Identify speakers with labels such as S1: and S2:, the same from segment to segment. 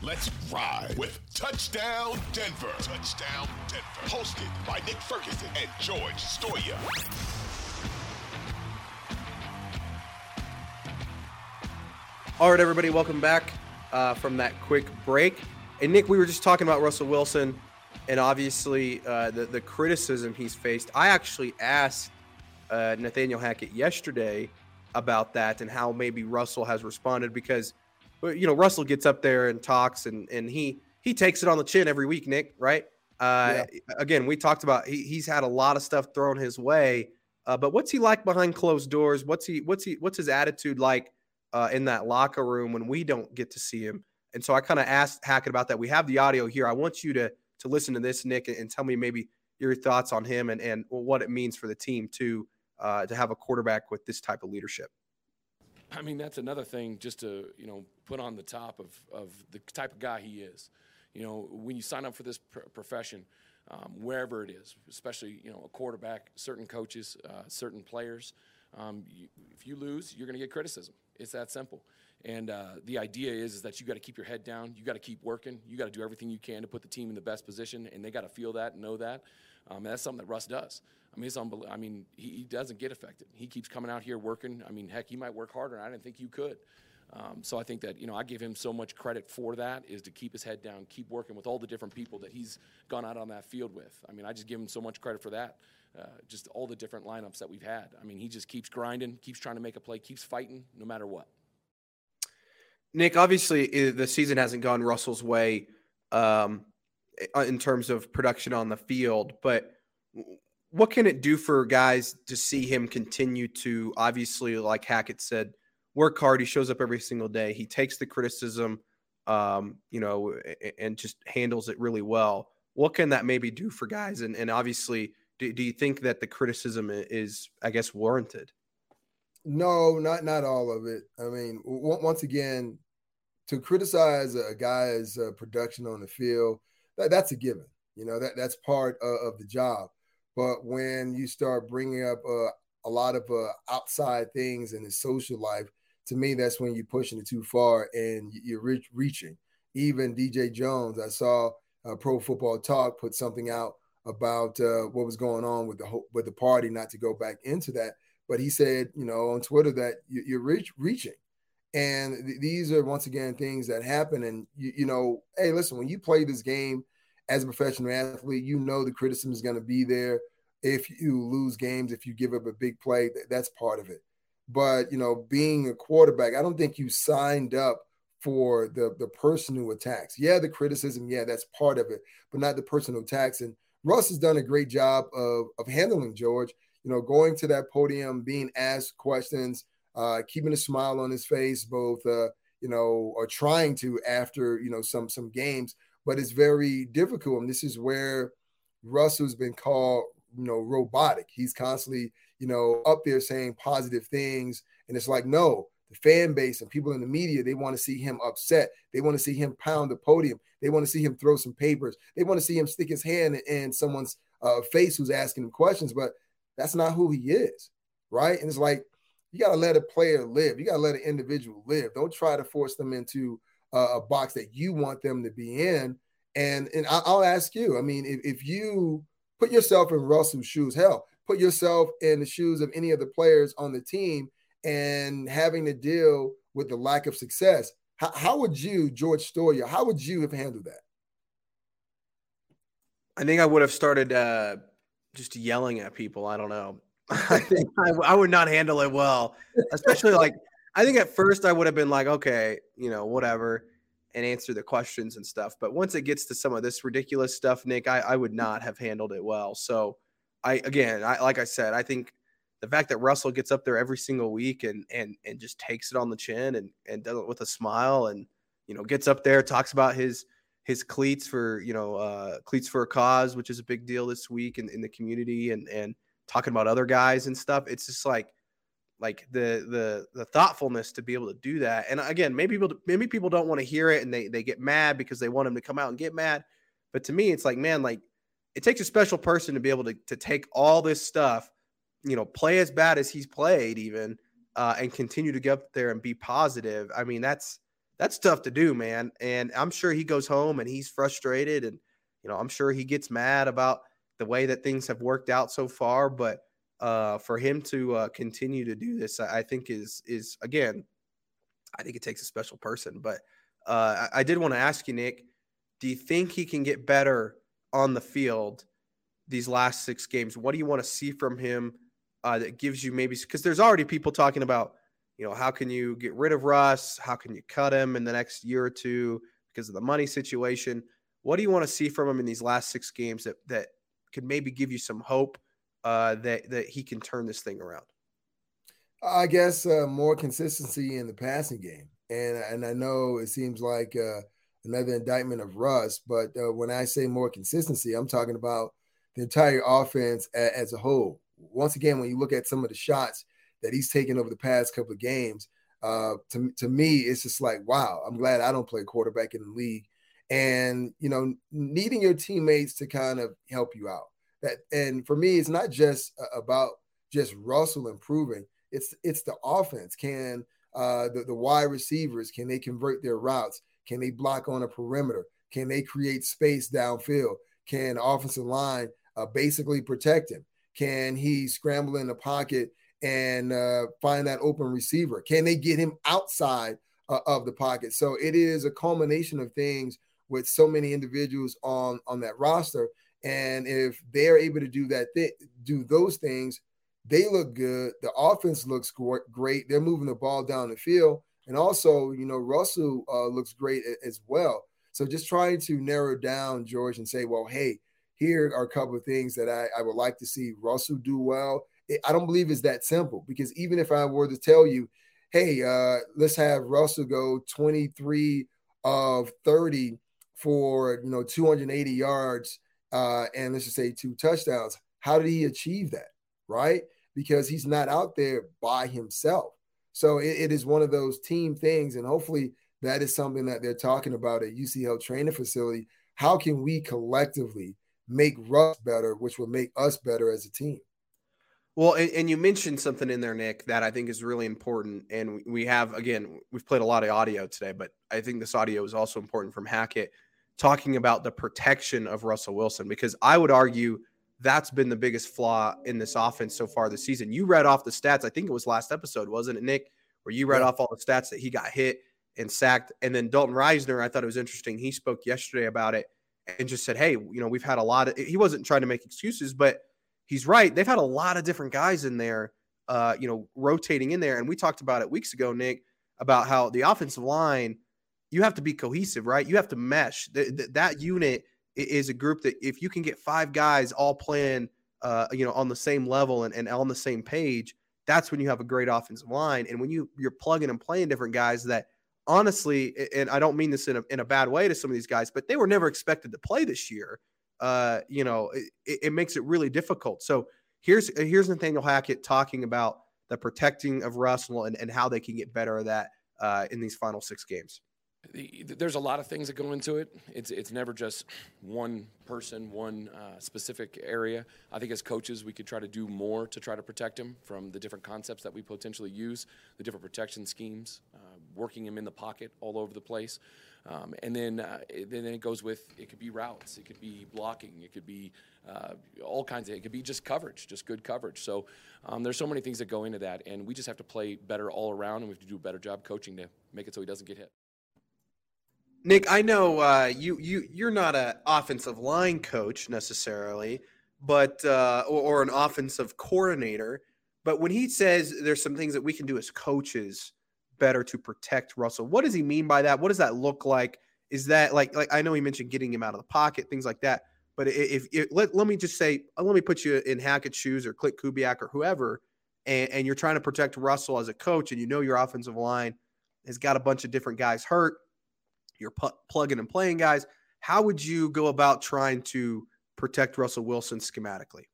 S1: Let's ride with Touchdown Denver. Touchdown Denver. Hosted by Nick Ferguson and George Stoia.
S2: All right, everybody, welcome back uh, from that quick break. And Nick, we were just talking about Russell Wilson and obviously uh, the, the criticism he's faced. I actually asked uh, Nathaniel Hackett yesterday about that and how maybe Russell has responded because – you know, Russell gets up there and talks, and and he he takes it on the chin every week, Nick. Right? Uh, yeah. Again, we talked about he, he's had a lot of stuff thrown his way, uh, but what's he like behind closed doors? What's he what's he what's his attitude like uh, in that locker room when we don't get to see him? And so I kind of asked Hackett about that. We have the audio here. I want you to to listen to this, Nick, and, and tell me maybe your thoughts on him and and what it means for the team to uh, to have a quarterback with this type of leadership.
S3: I mean, that's another thing just to, you know, put on the top of, of the type of guy he is. You know, when you sign up for this pr- profession, um, wherever it is, especially, you know, a quarterback, certain coaches, uh, certain players, um, you, if you lose, you're going to get criticism. It's that simple. And uh, the idea is, is that you got to keep your head down. You got to keep working. You got to do everything you can to put the team in the best position, and they got to feel that and know that. Um, that's something that Russ does. I mean, it's. I mean, he, he, doesn't get affected. He keeps coming out here working. I mean, heck, he might work harder, I didn't think you could. Um, so I think that you know I give him so much credit for that is to keep his head down, keep working with all the different people that he's gone out on that field with. I mean, I just give him so much credit for that. Uh, just all the different lineups that we've had. I mean, he just keeps grinding, keeps trying to make a play, keeps fighting, no matter what.
S2: Nick, obviously the season hasn't gone Russell's way um, in terms of production on the field, but what can it do for guys to see him continue to obviously, like Hackett said, work hard? He shows up every single day. He takes the criticism, um, you know, and just handles it really well. What can that maybe do for guys? And, and obviously, do, do you think that the criticism is, I guess, warranted?
S4: No, not not all of it. I mean, once again, to criticize a guy's uh, production on the field, that, that's a given. You know that that's part of, of the job. But when you start bringing up uh, a lot of uh, outside things in his social life, to me, that's when you're pushing it too far and you're reach, reaching. Even DJ Jones, I saw uh, Pro Football Talk put something out about uh, what was going on with the with the party. Not to go back into that, but he said, you know, on Twitter that you, are reach, reaching, and th- these are once again things that happen. And you, you know, hey, listen, when you play this game as a professional athlete, you know the criticism is going to be there. If you lose games, if you give up a big play, that's part of it. But you know, being a quarterback, I don't think you signed up for the the person who attacks. Yeah, the criticism, yeah, that's part of it, but not the personal attacks. And Russ has done a great job of of handling George. You know, going to that podium, being asked questions, uh, keeping a smile on his face, both uh, you know, or trying to after you know some some games but it's very difficult. And this is where Russell's been called, you know, robotic. He's constantly, you know, up there saying positive things. And it's like, no, the fan base and people in the media, they want to see him upset. They want to see him pound the podium. They want to see him throw some papers. They want to see him stick his hand in someone's uh, face who's asking him questions. But that's not who he is, right? And it's like you got to let a player live. You got to let an individual live. Don't try to force them into a box that you want them to be in. And and I'll ask you, I mean, if, if you put yourself in Russell's shoes, hell, put yourself in the shoes of any of the players on the team and having to deal with the lack of success, how, how would you, George Stoia, how would you have handled that?
S2: I think I would have started uh, just yelling at people. I don't know. I think I, I, would not handle it well, especially like I think at first I would have been like, okay, you know, whatever, and answer the questions and stuff. But once it gets to some of this ridiculous stuff, Nick, I, I would not have handled it well. So I again, I like I said, I think the fact that Russell gets up there every single week and and and just takes it on the chin and and does it with a smile and you know gets up there talks about his his cleats for you know uh, cleats for a cause, which is a big deal this week in, in the community and and talking about other guys and stuff. It's just like like the the the thoughtfulness to be able to do that. And again, maybe people maybe people don't want to hear it and they they get mad because they want him to come out and get mad. But to me, it's like, man, like it takes a special person to be able to to take all this stuff, you know, play as bad as he's played, even, uh, and continue to get up there and be positive. I mean, that's that's tough to do, man. And I'm sure he goes home and he's frustrated and you know, I'm sure he gets mad about the way that things have worked out so far, but uh, for him to uh, continue to do this, I, I, think is is again, I think it takes a special person. But uh, I, I did want to ask you, Nick, do you think he can get better on the field these last six games? What do you want to see from him uh, that gives you maybe because there's already people talking about, you know, how can you get rid of Russ? How can you cut him in the next year or two because of the money situation? What do you want to see from him in these last six games that that could maybe give you some hope uh, that that he can turn this thing around?
S4: I guess uh, more consistency in the passing game, and and I know it seems like uh, another indictment of Russ, but uh, when I say more consistency, I'm talking about the entire offense a, as a whole. Once again, when you look at some of the shots that he's taken over the past couple of games, uh, to to me, it's just like wow. I'm glad I don't play quarterback in the league and you know needing your teammates to kind of help you out. That and for me it's not just about just russell improving. It's it's the offense. Can uh the, the wide receivers can they convert their routes? Can they block on a perimeter? Can they create space downfield? Can offensive line uh, basically protect him? Can he scramble in the pocket and uh, find that open receiver? Can they get him outside uh, of the pocket? So it is a culmination of things with so many individuals on on that roster. And if they're able to do that, th- do those things, they look good. The offense looks great. They're moving the ball down the field, and also, you know, Russell uh, looks great as well. So just trying to narrow down George and say, well, hey, here are a couple of things that I, I would like to see Russell do well. It, I don't believe it's that simple because even if I were to tell you, hey, uh, let's have Russell go 23 of 30 for you know 280 yards uh, and let's just say two touchdowns. How did he achieve that? Right? Because he's not out there by himself. So it, it is one of those team things, and hopefully that is something that they're talking about at UCL training facility. How can we collectively make Russ better, which will make us better as a team?
S2: Well, and, and, you mentioned something in there, Nick, that I think is really important. And we have, again, we've played a lot of audio today, but I think this audio is also important from Hackett talking about the protection of Russell Wilson because I would argue that's been the biggest flaw in this offense so far this season. You read off the stats. I think it was last episode, wasn't it, Nick? Where you read yeah. off all the stats that he got hit and sacked. And then Dalton Risner, I thought it was interesting. He spoke yesterday about it and just said, Hey, you know, we've had a lot of, he wasn't trying to make excuses, but he's right. They've had a lot of different guys in there, uh, you know, rotating in there. And we talked about it weeks ago, Nick, about how the offensive line you have to be cohesive, right? You have to mesh. The, the, that unit is a group that if you can get five guys all playing, uh, you know, on the same level and, and on the same page, that's when you have a great offensive line. And when you you're plugging and playing different guys that honestly, and I don't mean this in a, in a bad way to some of these guys, but they were never expected to play this year. Uh, you know, it, it makes it really difficult. So here's here's Nathaniel Hackett talking about the protecting of Russell and, and how they can get better at that uh, in these final six games
S3: there's a lot of things that go into it. It's it's never just one person, one uh, specific area. I think as coaches, we could try to do more to try to protect him from the different concepts that we potentially use, the different protection schemes, uh, working him in the pocket all over the place, um, and then uh, then it goes with it could be routes, it could be blocking, it could be uh, all kinds of it could be just coverage, just good coverage. So um, there's so many things that go into that, and we just have to play better all around, and we have to do a better job coaching to make it so he doesn't get hit.
S2: Nick, I know uh, you you you're not an offensive line coach necessarily, but uh, or, or, an offensive coordinator. But when he says there's some things that we can do as coaches better to protect Russell, what does he mean by that? What does that look like? Is that like like I know he mentioned getting him out of the pocket, things like that. But if, if let, let me just say, uh, let me put you in Hackett's shoes or Klint Kubiak or whoever, and, and you're trying to protect Russell as a coach, and you know your offensive line has got a bunch of different guys hurt you're pu- plugging and playing guys. How would you go about trying to protect Russell Wilson schematically?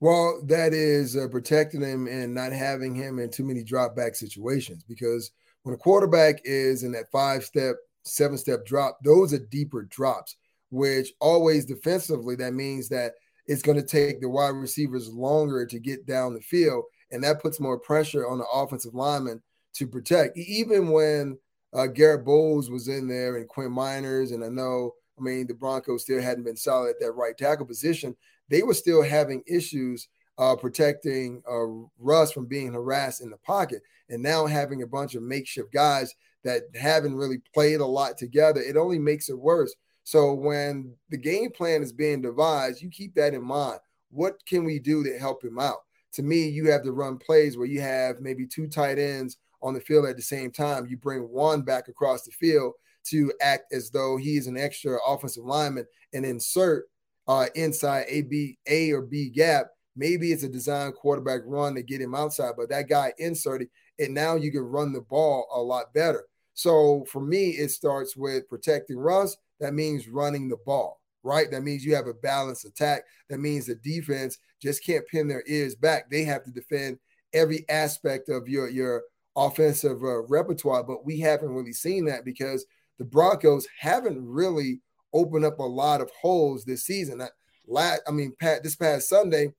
S4: Well, that is uh, protecting him and not having him in too many drop back situations because when a quarterback is in that five step, seven step drop, those are deeper drops, which always defensively, that means that it's going to take the wide receivers longer to get down the field. And that puts more pressure on the offensive lineman to protect. Even when uh, Garett Bolles was in there and Quinn Meinerz, and I know, I mean, the Broncos still hadn't been solid at that right tackle position. They were still having issues uh, protecting uh, Russ from being harassed in the pocket, and now having a bunch of makeshift guys that haven't really played a lot together, it only makes it worse. So when the game plan is being devised, you keep that in mind. What can we do to help him out? To me, you have to run plays where you have maybe two tight ends on the field at the same time. You bring one back across the field to act as though he is an extra offensive lineman and insert uh, inside a B A or B gap. Maybe it's a design quarterback run to get him outside, but that guy inserted, and now you can run the ball a lot better. So for me, it starts with protecting Russ. That means running the ball, right? That means you have a balanced attack. That means the defense just can't pin their ears back. They have to defend every aspect of your your offensive uh, repertoire, but we haven't really seen that because the Broncos haven't really opened up a lot of holes this season. last, I mean, Pat, this past Sunday,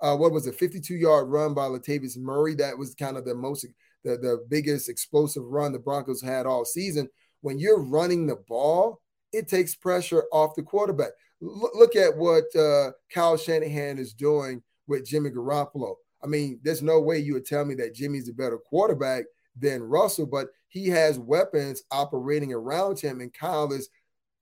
S4: uh, what was a 52 yard run by Latavius Murray? That was kind of the most, the, the biggest explosive run the Broncos had all season. When you're running the ball, it takes pressure off the quarterback. L- look at what uh, Kyle Shanahan is doing with Jimmy Garoppolo. I mean, there's no way you would tell me that Jimmy's a better quarterback than Russell, but he has weapons operating around him, and Kyle is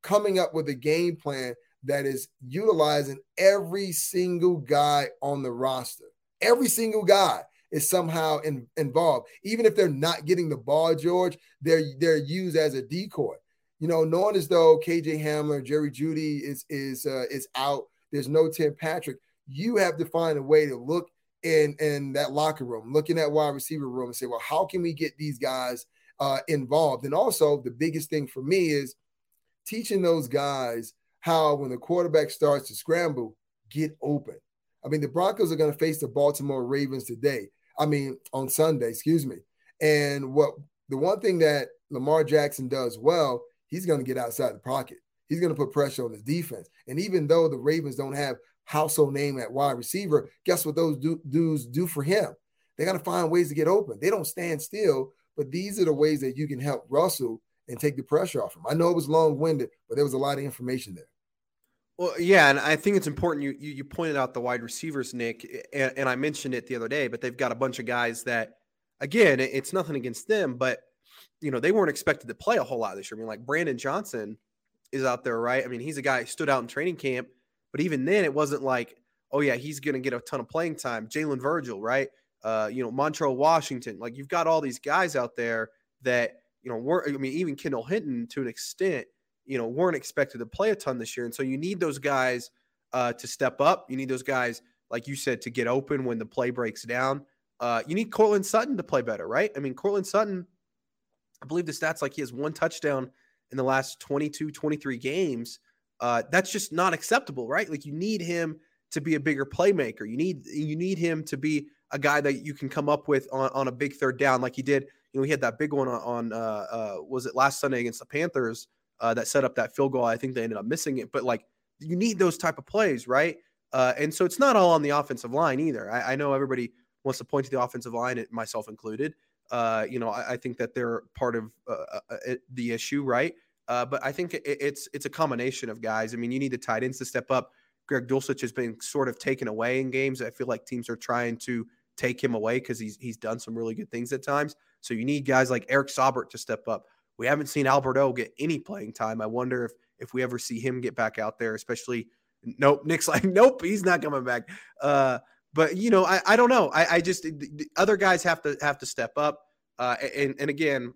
S4: coming up with a game plan that is utilizing every single guy on the roster. Every single guy is somehow in, involved, even if they're not getting the ball, George. They're they're used as a decoy. You know, knowing as though KJ Hamler, Jerry Jeudy is is uh, is out. There's no Tim Patrick. You have to find a way to look in in that locker room, looking at wide receiver room, and say, well, how can we get these guys uh, involved? And also, the biggest thing for me is teaching those guys how, when the quarterback starts to scramble, get open. I mean, the Broncos are going to face the Baltimore Ravens today. I mean, on Sunday, excuse me. And what the one thing that Lamar Jackson does well, he's going to get outside the pocket. He's going to put pressure on his defense. And even though the Ravens don't have household name at wide receiver, guess what those du- dudes do for him? They got to find ways to get open. They don't stand still, but these are the ways that you can help Russell and take the pressure off him. I know it was long winded, but there was a lot of information there.
S2: Well, yeah, and I think it's important. You you, you pointed out the wide receivers, Nick, and, and, I mentioned it the other day. But they've got a bunch of guys that, again, it's nothing against them, but you know they weren't expected to play a whole lot this year. I mean, like Brandon Johnson is out there, right? I mean, he's a guy who stood out in training camp but even then, it wasn't like, oh yeah, he's going to get a ton of playing time. Jalen Virgil, right? Uh, you know, Montrell Washington. Like you've got all these guys out there that you know weren't. I mean, even Kendall Hinton to an extent, you know, weren't expected to play a ton this year, and so you need those guys uh, to step up. You need those guys, like you said, to get open when the play breaks down. Uh, you need Courtland Sutton to play better, right? I mean, Courtland Sutton, I believe the stats like he has one touchdown in the last 22, 23 games. Uh, that's just not acceptable, right? Like you need him to be a bigger playmaker. You need you need him to be a guy that you can come up with on, on a big third down, like he did. You know, he had that big one on, on uh, uh, was it last Sunday against the Panthers uh, that set up that field goal. I think they ended up missing it, but like you need those type of plays, right? Uh, and so it's not all on the offensive line either. I, I know everybody wants to point to the offensive line, myself included. Uh, you know, I, I, think that they're part of uh, uh the issue, right? Uh, but I think it, it's it's a combination of guys. I mean, you need the tight ends to step up. Greg Dulcich has been sort of taken away in games. I feel like teams are trying to take him away because he's he's done some really good things at times. So you need guys like Eric Saubert to step up. We haven't seen Alberto get any playing time. I wonder if if we ever see him get back out there, especially nope. Nick's like, nope, he's not coming back. Uh, but you know, I, I don't know. I, I just other guys have to have to step up. Uh, and and again,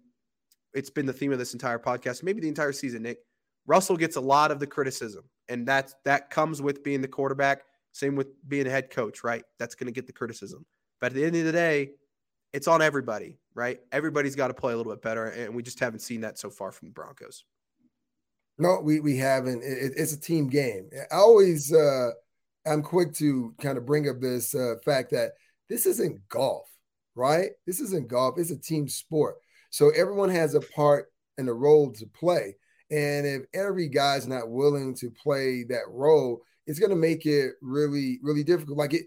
S2: it's been the theme of this entire podcast, maybe the entire season, Nick. Russell gets a lot of the criticism, and that's that comes with being the quarterback. Same with being a head coach, right? That's going to get the criticism. But at the end of the day, it's on everybody, right? Everybody's got to play a little bit better, and we just haven't seen that so far from the Broncos.
S4: No, we we haven't. It, it's a team game. I always, uh, I'm quick to kind of bring up this uh, fact that this isn't golf, right? This isn't golf. It's a team sport. So everyone has a part and a role to play. And if every guy's not willing to play that role, it's going to make it really, really difficult. Like it,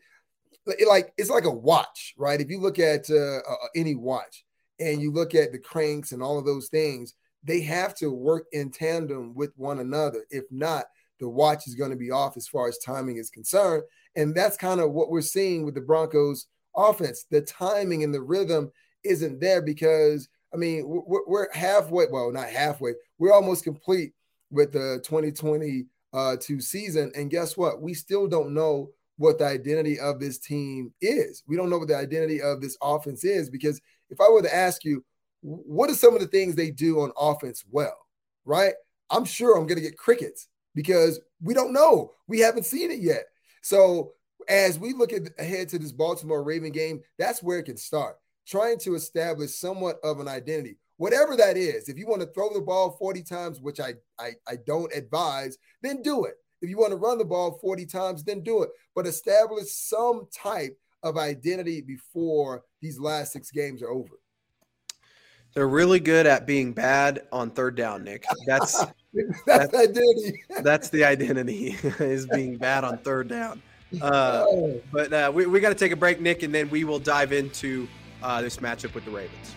S4: it, like it's like a watch, right? If you look at uh, uh, any watch, and you look at the cranks and all of those things, they have to work in tandem with one another. If not, the watch is going to be off as far as timing is concerned. And that's kind of what we're seeing with the Broncos offense. The timing and the rhythm isn't there because, I mean, we're, we're halfway, well, not halfway, we're almost complete with the 2022 uh, season. And guess what? We still don't know what the identity of this team is. We don't know what the identity of this offense is because if I were to ask you, what are some of the things they do on offense well, right? I'm sure I'm going to get crickets because we don't know. We haven't seen it yet. So as we look at, ahead to this Baltimore Raven game, that's where it can start. Trying to establish somewhat of an identity, whatever that is. If you want to throw the ball 40 times, which I, I, I don't advise, then do it. If you want to run the ball 40 times, then do it. But establish some type of identity before these last six games are over.
S2: They're really good at being bad on third down, Nick. That's
S4: that's, that's identity.
S2: that's the identity is being bad on third down. Uh, oh. but uh, we, we got to take a break, Nick, and then we will dive into uh, this matchup with the Ravens.